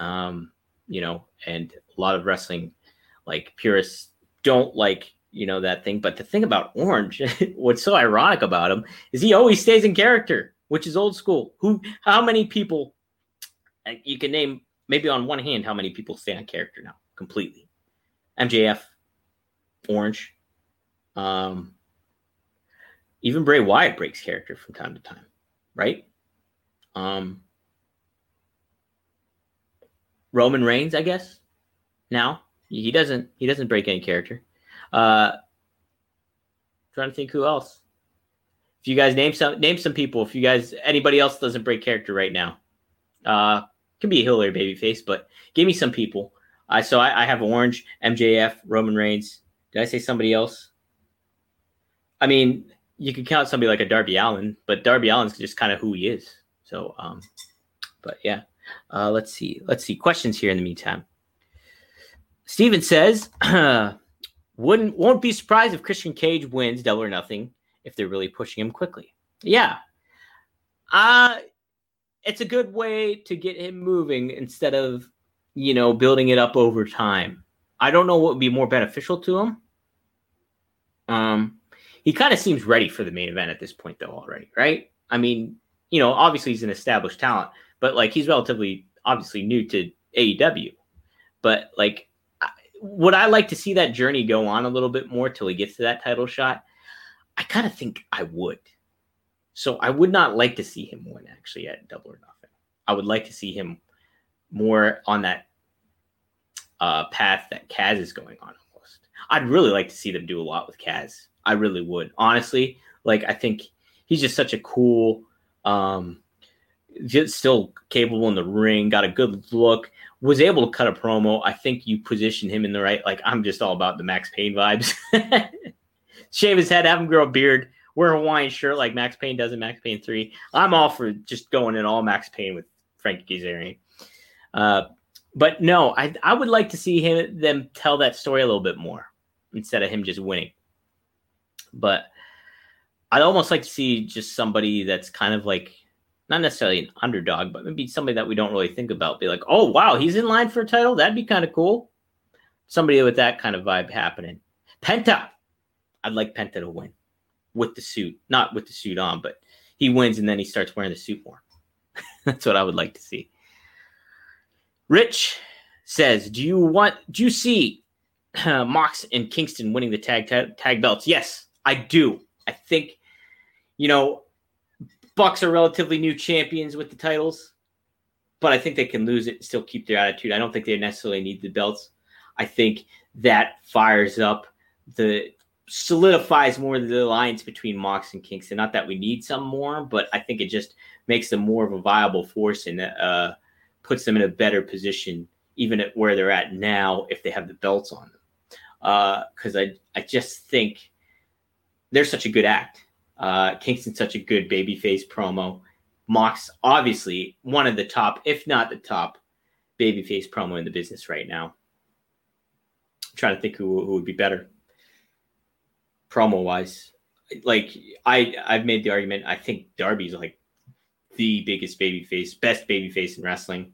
Um, you know, and a lot of wrestling like purists don't like you know that thing. But the thing about Orange, what's so ironic about him is he always stays in character which is old school. Who? How many people? You can name maybe on one hand how many people stay on character now completely. MJF, Orange, um, even Bray Wyatt breaks character from time to time, right? Um, Roman Reigns, I guess. Now he doesn't. He doesn't break any character. Uh, trying to think who else. If you guys name some name some people, if you guys anybody else doesn't break character right now, uh, can be a Hillary babyface, but give me some people. I so I, I have Orange, MJF, Roman Reigns. Did I say somebody else? I mean, you could count somebody like a Darby Allin, but Darby Allin's just kind of who he is. So, um, but yeah, uh, let's see. Let's see questions here in the meantime. Steven says, "Wouldn't won't be surprised if Christian Cage wins Double or Nothing if they're really pushing him quickly." Yeah, uh it's a good way to get him moving instead of you know building it up over time. I don't know what would be more beneficial to him. Um, he kind of seems ready for the main event at this point, though. Already, right? I mean, you know, obviously he's an established talent, but like he's relatively obviously new to AEW. But like, would I like to see that journey go on a little bit more till he gets to that title shot? I kind of think I would. So I would not like to see him win actually at Double or Nothing. I would like to see him more on that uh, path that Kaz is going on. Almost, I'd really like to see them do a lot with Kaz. I really would, honestly. Like I think he's just such a cool, um, just still capable in the ring. Got a good look. Was able to cut a promo. I think you position him in the right. Like I'm just all about the Max Payne vibes. Shave his head, have him grow a beard, wear a Hawaiian shirt like Max Payne does in Max Payne 3. I'm all for just going in all Max Payne with Frank Kazarian. Uh, but no, I I would like to see him them tell that story a little bit more instead of him just winning. But I'd almost like to see just somebody that's kind of like not necessarily an underdog, but maybe somebody that we don't really think about. Be like, oh wow, he's in line for a title. That'd be kind of cool. Somebody with that kind of vibe happening. Penta, I'd like Penta to win with the suit, not with the suit on, but he wins and then he starts wearing the suit more. That's what I would like to see. Rich says, "Do you want? Do you see uh, Mox and Kingston winning the tag tag, tag belts? Yes, I do. I think, you know, Bucks are relatively new champions with the titles, but I think they can lose it and still keep their attitude. I don't think they necessarily need the belts. I think that fires up the solidifies more the alliance between Mox and Kingston. Not that we need some more, but I think it just makes them more of a viable force and uh, puts them in a better position, even at where they're at now, if they have the belts on them. Because I, I just think they're such a good act. Uh, Kingston's such a good babyface promo. Mox, obviously, one of the top, if not the top, babyface promo in the business right now. I'm trying to think who, who would be better promo wise. Like I, I've made the argument. I think Darby's like the biggest babyface, best babyface in wrestling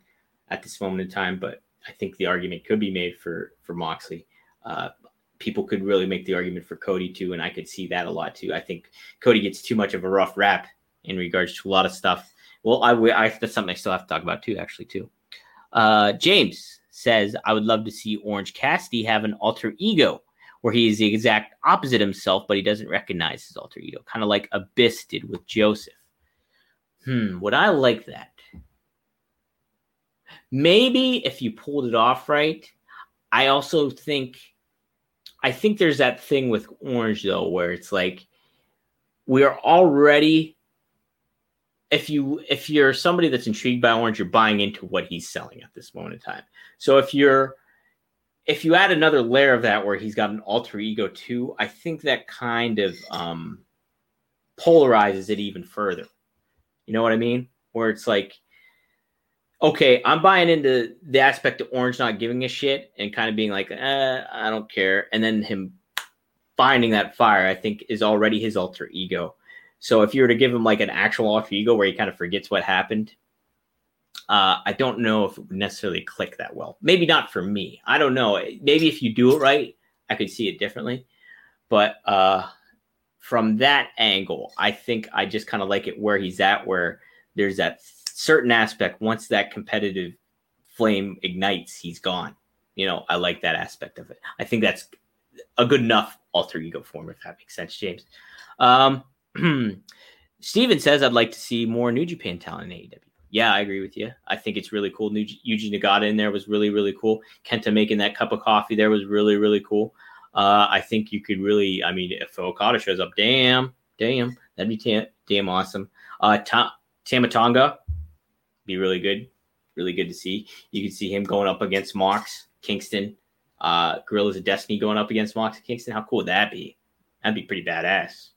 at this moment in time. But I think the argument could be made for for Moxley. Uh, people could really make the argument for Cody too, and I could see that a lot too. I think Cody gets too much of a rough rap in regards to a lot of stuff. Well, I, I that's something I still have to talk about too, actually too. Uh, James says I would love to see Orange Cassidy have an alter ego where he is the exact opposite himself, but he doesn't recognize his alter ego, kind of like Abyss did with Joseph. Hmm, would I like that? Maybe if you pulled it off right. I also think I think there's that thing with Orange though, where it's like we're already if you if you're somebody that's intrigued by Orange, you're buying into what he's selling at this moment in time. So if you're if you add another layer of that where he's got an alter ego too, I think that kind of um polarizes it even further. You know what I mean? Where it's like okay, I'm buying into the aspect of Orange not giving a shit and kind of being like, eh, I don't care. And then him finding that fire, I think, is already his alter ego. So if you were to give him like an actual alter ego where he kind of forgets what happened, uh, I don't know if it would necessarily click that well. Maybe not for me. I don't know. Maybe if you do it right, I could see it differently. But uh, from that angle, I think I just kind of like it where he's at, where there's that certain aspect. Once that competitive flame ignites, he's gone. You know, I like that aspect of it. I think that's a good enough alter ego form, if that makes sense, James. Um, Steven says, I'd like to see more New Japan talent in AEW. Yeah, I agree with you. I think it's really cool. New, Yuji Nagata in there was really, really cool. Kenta making that cup of coffee there was really, really cool. Uh, I think you could really, I mean, if Okada shows up, damn, damn, that'd be damn awesome. Uh, Ta- Tama Tonga, be really good, really good to see. You can see him going up against Mox, Kingston, uh, Guerrillas of Destiny going up against Mox Kingston. How cool would that be? That'd be pretty badass.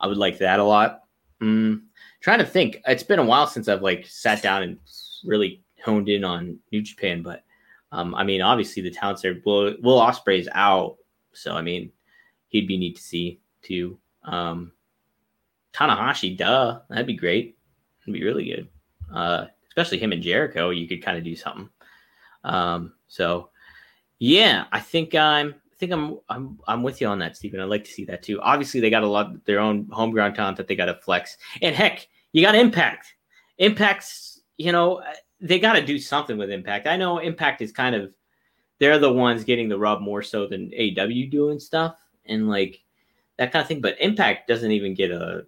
I would like that a lot. Mm, trying to think. It's been a while since I've like sat down and really honed in on New Japan, but um, I mean, obviously the talents there. Will, Will Ospreay's out, so I mean, he'd be neat to see too. Um, Tanahashi, duh, that'd be great. It'd be really good. Uh, especially him and Jericho. You could kind of do something. Um, so yeah, I think I'm I think I'm I'm I'm with you on that, Stephen. I'd like to see that too. Obviously, they got a lot their own homegrown talent that they got to flex. And heck, you got Impact. Impact's, you know, they got to do something with Impact. I know Impact is kind of they're the ones getting the rub more so than AW doing stuff and like that kind of thing. But Impact doesn't even get a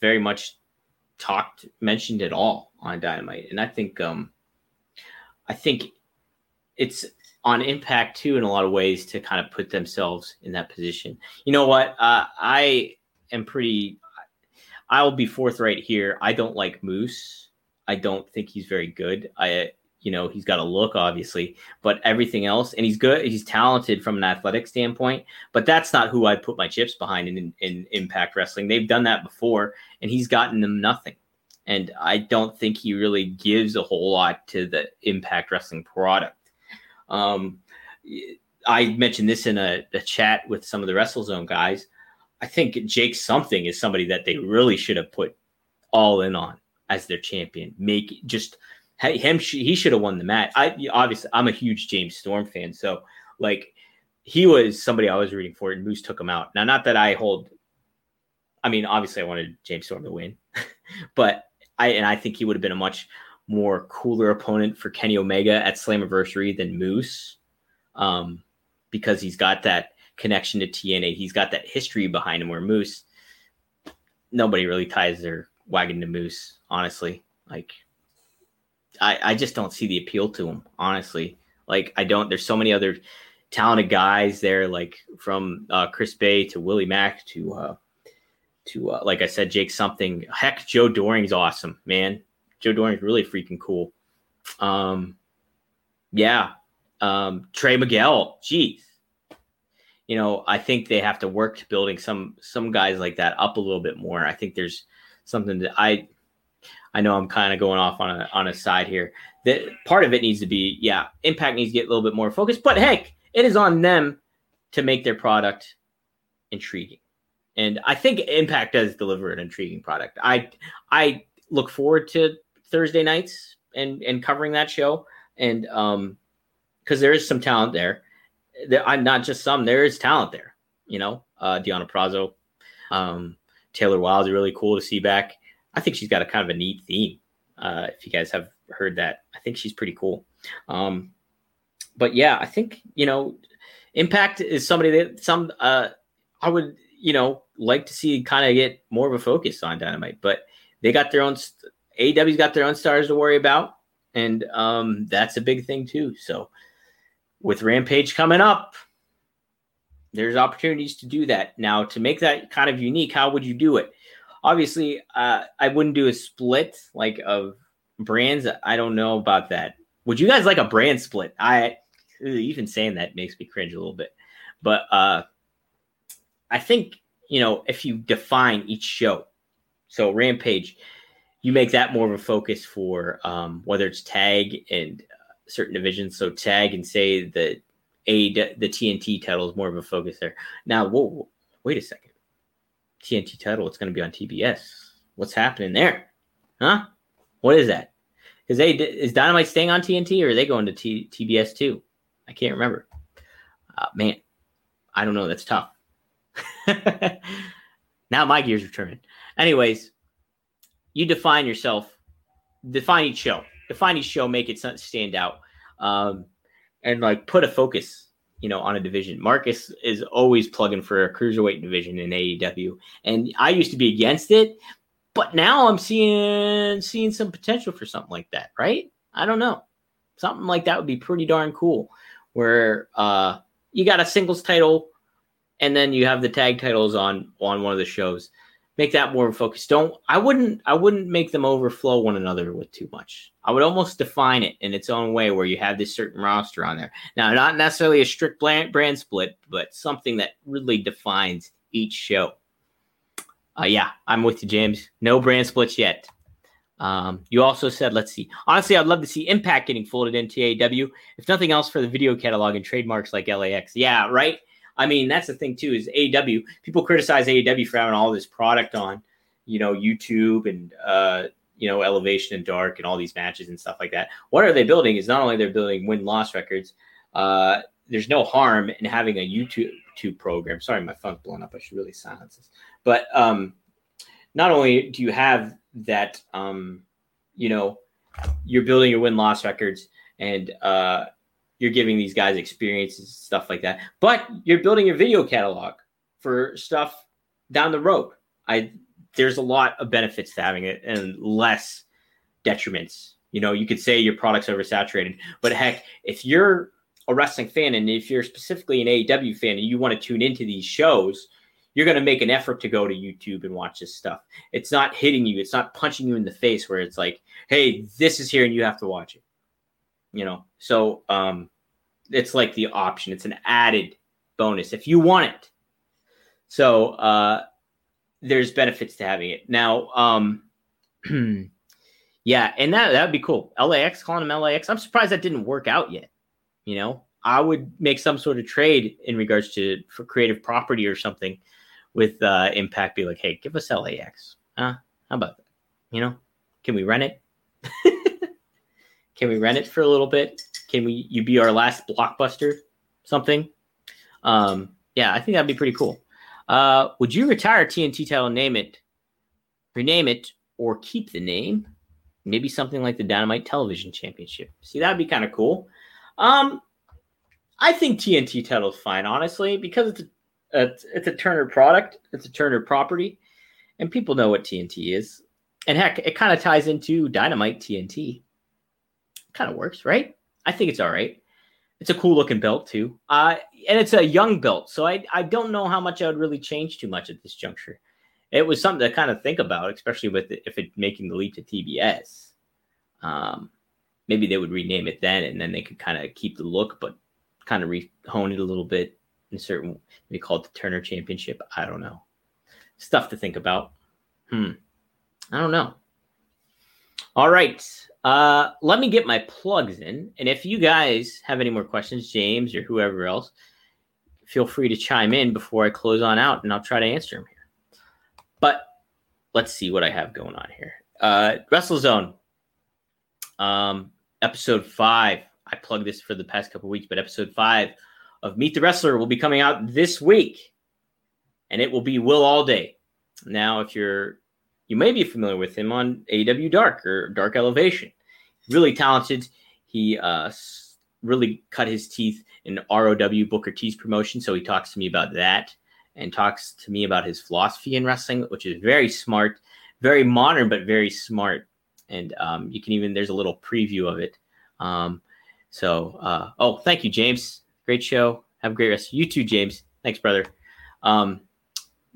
very much talked mentioned at all on Dynamite, and I think um I think it's on impact too in a lot of ways to kind of put themselves in that position. You know what? Uh, I am pretty. I will be forthright here. I don't like Moose. I don't think he's very good. I, you know, he's got a look obviously, but everything else, and he's good. He's talented from an athletic standpoint, but that's not who I put my chips behind in, in, in Impact Wrestling. They've done that before, and he's gotten them nothing. And I don't think he really gives a whole lot to the Impact Wrestling product. Um, I mentioned this in a, a, chat with some of the WrestleZone guys. I think Jake something is somebody that they really should have put all in on as their champion. Make just him. He should have won the match. I obviously I'm a huge James Storm fan, so like he was somebody I was rooting for, and Moose took him out. Now, not that I hold. I mean, obviously, I wanted James Storm to win, but I and I think he would have been a much more cooler opponent for Kenny Omega at Slammiversary than Moose, um, because he's got that connection to TNA. He's got that history behind him. Where Moose, nobody really ties their wagon to Moose. Honestly, like I, I just don't see the appeal to him. Honestly, like I don't. There's so many other talented guys there, like from uh, Chris Bey to Willie Mack to uh, to uh, like I said, Jake something. Heck, Joe Doering's awesome, man. Joe Doering's really freaking cool. Um, yeah. Um, Trey Miguel, geez. You know, I think they have to work to building some some guys like that up a little bit more. I think there's something that I I know I'm kind of going off on a on a side here. That part of it needs to be, yeah, impact needs to get a little bit more focused. But heck, it is on them to make their product intriguing. And I think Impact does deliver an intriguing product. I I look forward to Thursday nights and and covering that show, and um, because there is some talent there. There, I'm not just some. There is talent there. You know, uh, Deonna Purrazzo, um, Taylor Wilde is really cool to see back. I think she's got a kind of a neat theme. Uh, if you guys have heard that, I think she's pretty cool. Um, but yeah, I think you know, Impact is somebody that some uh, I would you know like to see kind of get more of a focus on Dynamite, but they got their own AEW's got their own stars to worry about, and um, that's a big thing too. So with Rampage coming up, there's opportunities to do that. Now, to make that kind of unique, how would you do it? Obviously, uh, I wouldn't do a split like of brands. I don't know about that. Would you guys like a brand split? I even saying that makes me cringe a little bit, but uh, I think you know if you define each show. So Rampage, you make that more of a focus for um, whether it's tag and uh, certain divisions. So tag and say the a the TNT title is more of a focus there. Now, whoa, wait a second. TNT title, it's going to be on TBS. What's happening there? Huh? What is that? Is they is Dynamite staying on TNT or are they going to T, TBS too? I can't remember. Uh, man, I don't know. That's tough. now my gears are turning. Anyways, you define yourself, define each show, define each show, make it stand out, um, and like put a focus, you know, on a division. Marcus is always plugging for a cruiserweight division in AEW, and I used to be against it, but now I'm seeing seeing some potential for something like that. Right? I don't know, something like that would be pretty darn cool, where uh, you got a singles title and then you have the tag titles on on one of the shows make that more focused don't i wouldn't i wouldn't make them overflow one another with too much. I would almost define it in its own way where you have this certain roster on there. Now not necessarily a strict brand, brand split but something that really defines each show. Uh, yeah i'm with you james. No brand splits yet. Um, you also said, let's see. Honestly, I'd love to see Impact getting folded into AEW, if nothing else for the video catalog and trademarks like LAX. Yeah, right. I mean, that's the thing too is AEW. People criticize AEW for having all this product on, you know, YouTube and uh, you know, Elevation and Dark and all these matches and stuff like that. What are they building? Is not only they're building win loss records. Uh, there's no harm in having a YouTube program. Sorry, my phone's blown up. I should really silence this. But um, not only do you have that, um, you know, you're building your win loss records and uh, you're giving these guys experiences, stuff like that. But you're building your video catalog for stuff down the road. I there's a lot of benefits to having it and less detriments. You know, you could say your product's oversaturated, but heck, if you're a wrestling fan and if you're specifically an AEW fan and you want to tune into these shows, you're going to make an effort to go to YouTube and watch this stuff. It's not hitting you, it's not punching you in the face where it's like, hey, this is here and you have to watch it you know? So um it's like the option. It's an added bonus if you want it. So uh there's benefits to having it. Now um yeah and that that'd be cool. Lax calling him lax i'm surprised that didn't work out yet you know? I would make some sort of trade in regards to for creative property or something with uh impact be like hey give us lax huh? How about that? You know? Can we rent it Can we rent it for a little bit? Can we you be our last blockbuster? Something? Um, yeah, I think that'd be pretty cool. Uh, would you retire TNT title, name it, rename it, or keep the name? Maybe something like the Dynamite Television Championship. See, that'd be kind of cool. Um, I think TNT title is fine, honestly, because it's a, it's a Turner product, it's a Turner property, and people know what TNT is. And heck, it kind of ties into Dynamite TNT kind of works, right? I think it's all right. It's a cool looking belt too, uh, and it's a young belt, so I I don't know how much I would really change too much at this juncture. It was something to kind of think about, especially with it, if it making the leap to TBS. Um, maybe they would rename it then, and then they could kind of keep the look, but kind of re- hone it a little bit in certain. Maybe call it the Turner Championship. I don't know. Stuff to think about. Hmm. I don't know. All right. Uh, let me get my plugs in. And if you guys have any more questions, James or whoever else, feel free to chime in before I close on out and I'll try to answer them here. But let's see what I have going on here. Uh, WrestleZone, um, episode five. I plugged this for the past couple weeks, but episode five of Meet the Wrestler will be coming out this week, and it will be Will Allday. Now, if you're you may be familiar with him on AW Dark or Dark Elevation. Really talented. He uh, really cut his teeth in ROW Booker T's promotion. So he talks to me about that and talks to me about his philosophy in wrestling, which is very smart, very modern, but very smart. And um, you can even, there's a little preview of it. Um, so, uh, oh, thank you, James. Great show. Have a great rest. You too, James. Thanks, brother. Um,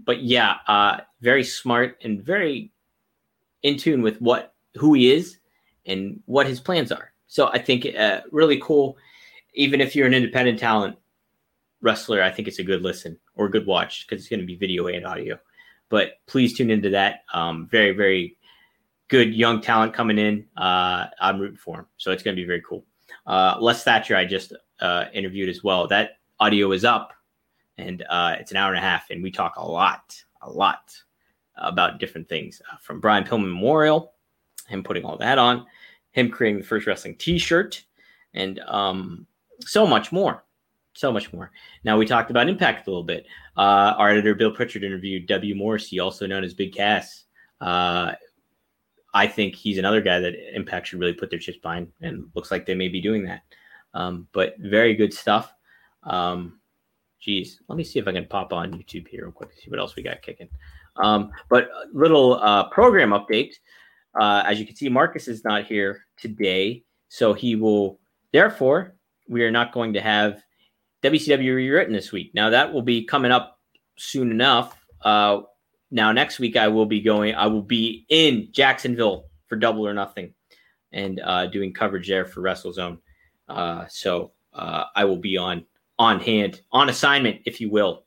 but yeah, uh, very smart and very in tune with what who he is and what his plans are. So I think uh, really cool. Even if you're an independent talent wrestler, I think it's a good listen or a good watch because it's going to be video and audio. But please tune into that. Um, very very good young talent coming in. Uh, I'm rooting for him, so it's going to be very cool. Uh, Les Thatcher, I just uh, interviewed as well. That audio is up and uh, it's an hour and a half, and we talk a lot, a lot about different things uh, from Brian Pillman Memorial, him putting all that on, him creating the first wrestling T-shirt, and um, so much more. so much more. Now we talked about Impact a little bit. Uh, our editor Bill Pritchard interviewed W. Morrissey, also known as Big Cass. Uh, I think he's another guy that Impact should really put their chips behind, and looks like they may be doing that. Um, but very good stuff. Um, geez, let me see if I can pop on YouTube here real quick, see what else we got kicking. Um, but little uh, program update. Uh, as you can see, Marcus is not here today, so he will. Therefore, we are not going to have WCW rewritten this week. Now that will be coming up soon enough. Uh, now next week I will be going. I will be in Jacksonville for Double or Nothing, and uh, doing coverage there for WrestleZone. Uh, so uh, I will be on on hand, on assignment, if you will.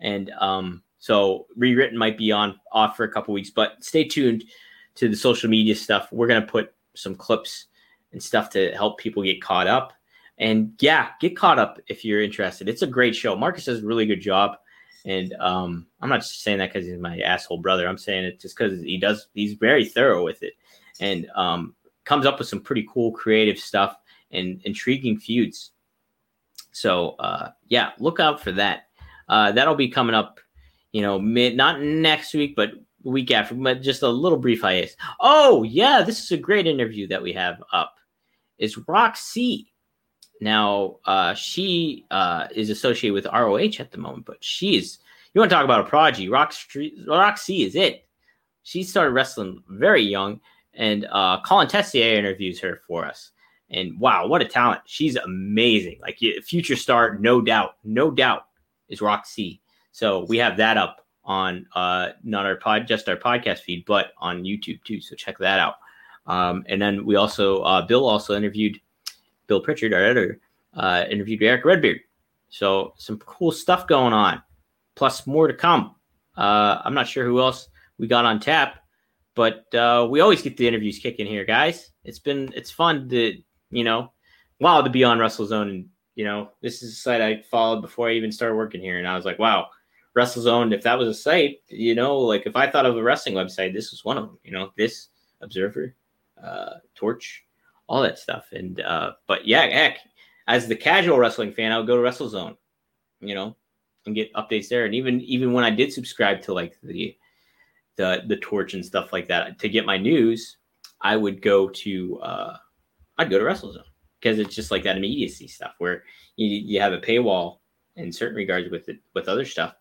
And um, so rewritten might be on off for a couple weeks, but stay tuned to the social media stuff. We're gonna put some clips and stuff to help people get caught up. And yeah, get caught up if you're interested. It's a great show. Marcus does a really good job. And um, I'm not just saying that because he's my asshole brother. I'm saying it just because he does. He's very thorough with it, and um, comes up with some pretty cool, creative stuff and intriguing feuds. So uh, yeah, look out for that. Uh, that'll be coming up, you know, mid not next week, but week after. But just a little brief hiatus. Oh yeah, this is a great interview that we have up. Is Roxy. Now uh, she uh, is associated with ROH at the moment, but she's you want to talk about a prodigy. Roxy, Roxy is it. She started wrestling very young, and uh, Colin Tessier interviews her for us. And wow, what a talent! She's amazing. Like future star, no doubt, no doubt, is Roxy. So we have that up on uh, not our pod, just our podcast feed, but on YouTube too. So check that out. Um, and then we also uh, Bill also interviewed Bill Pritchard, our editor, uh, interviewed Eric Redbeard. So some cool stuff going on, plus more to come. Uh, I'm not sure who else we got on tap, but uh, we always get the interviews kicking here, guys. It's been it's fun to you know, wow, to be on WrestleZone. And, you know, this is a site I followed before I even started working here. And I was like, wow, WrestleZone, if that was a site, you know, like if I thought of a wrestling website, this was one of them, you know, this Observer, uh, Torch, all that stuff. And, uh, but yeah, heck, as the casual wrestling fan, I would go to WrestleZone, you know, and get updates there. And even, even when I did subscribe to like the, the, the torch and stuff like that to get my news, I would go to, uh, I'd go to WrestleZone because it's just like that immediacy stuff where you, you have a paywall in certain regards with it with other stuff.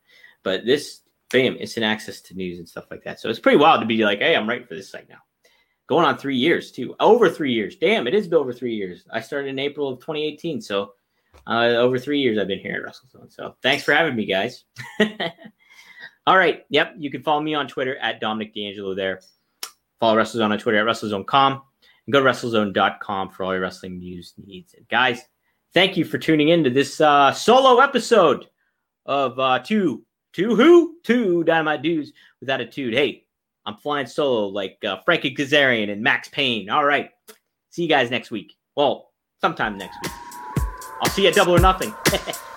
But this bam, instant access to news and stuff like that. So it's pretty wild to be like, hey, I'm right for this site now. Going on three years too, over three years. Damn, it is over three years. I started in April of 2018, so uh, over three years I've been here at WrestleZone. So thanks for having me, guys. All right, yep, you can follow me on Twitter at Dominic D'Angelo there. Follow WrestleZone on Twitter at WrestleZone.com and go to WrestleZone.com for all your wrestling news needs. And guys, thank you for tuning in to this uh, solo episode of uh, two, two who, two Dynamite Dudes with Attitude. Hey, I'm flying solo like uh, Frankie Kazarian and Max Payne. All right, see you guys next week. Well, sometime next week. I'll see you at Double or Nothing.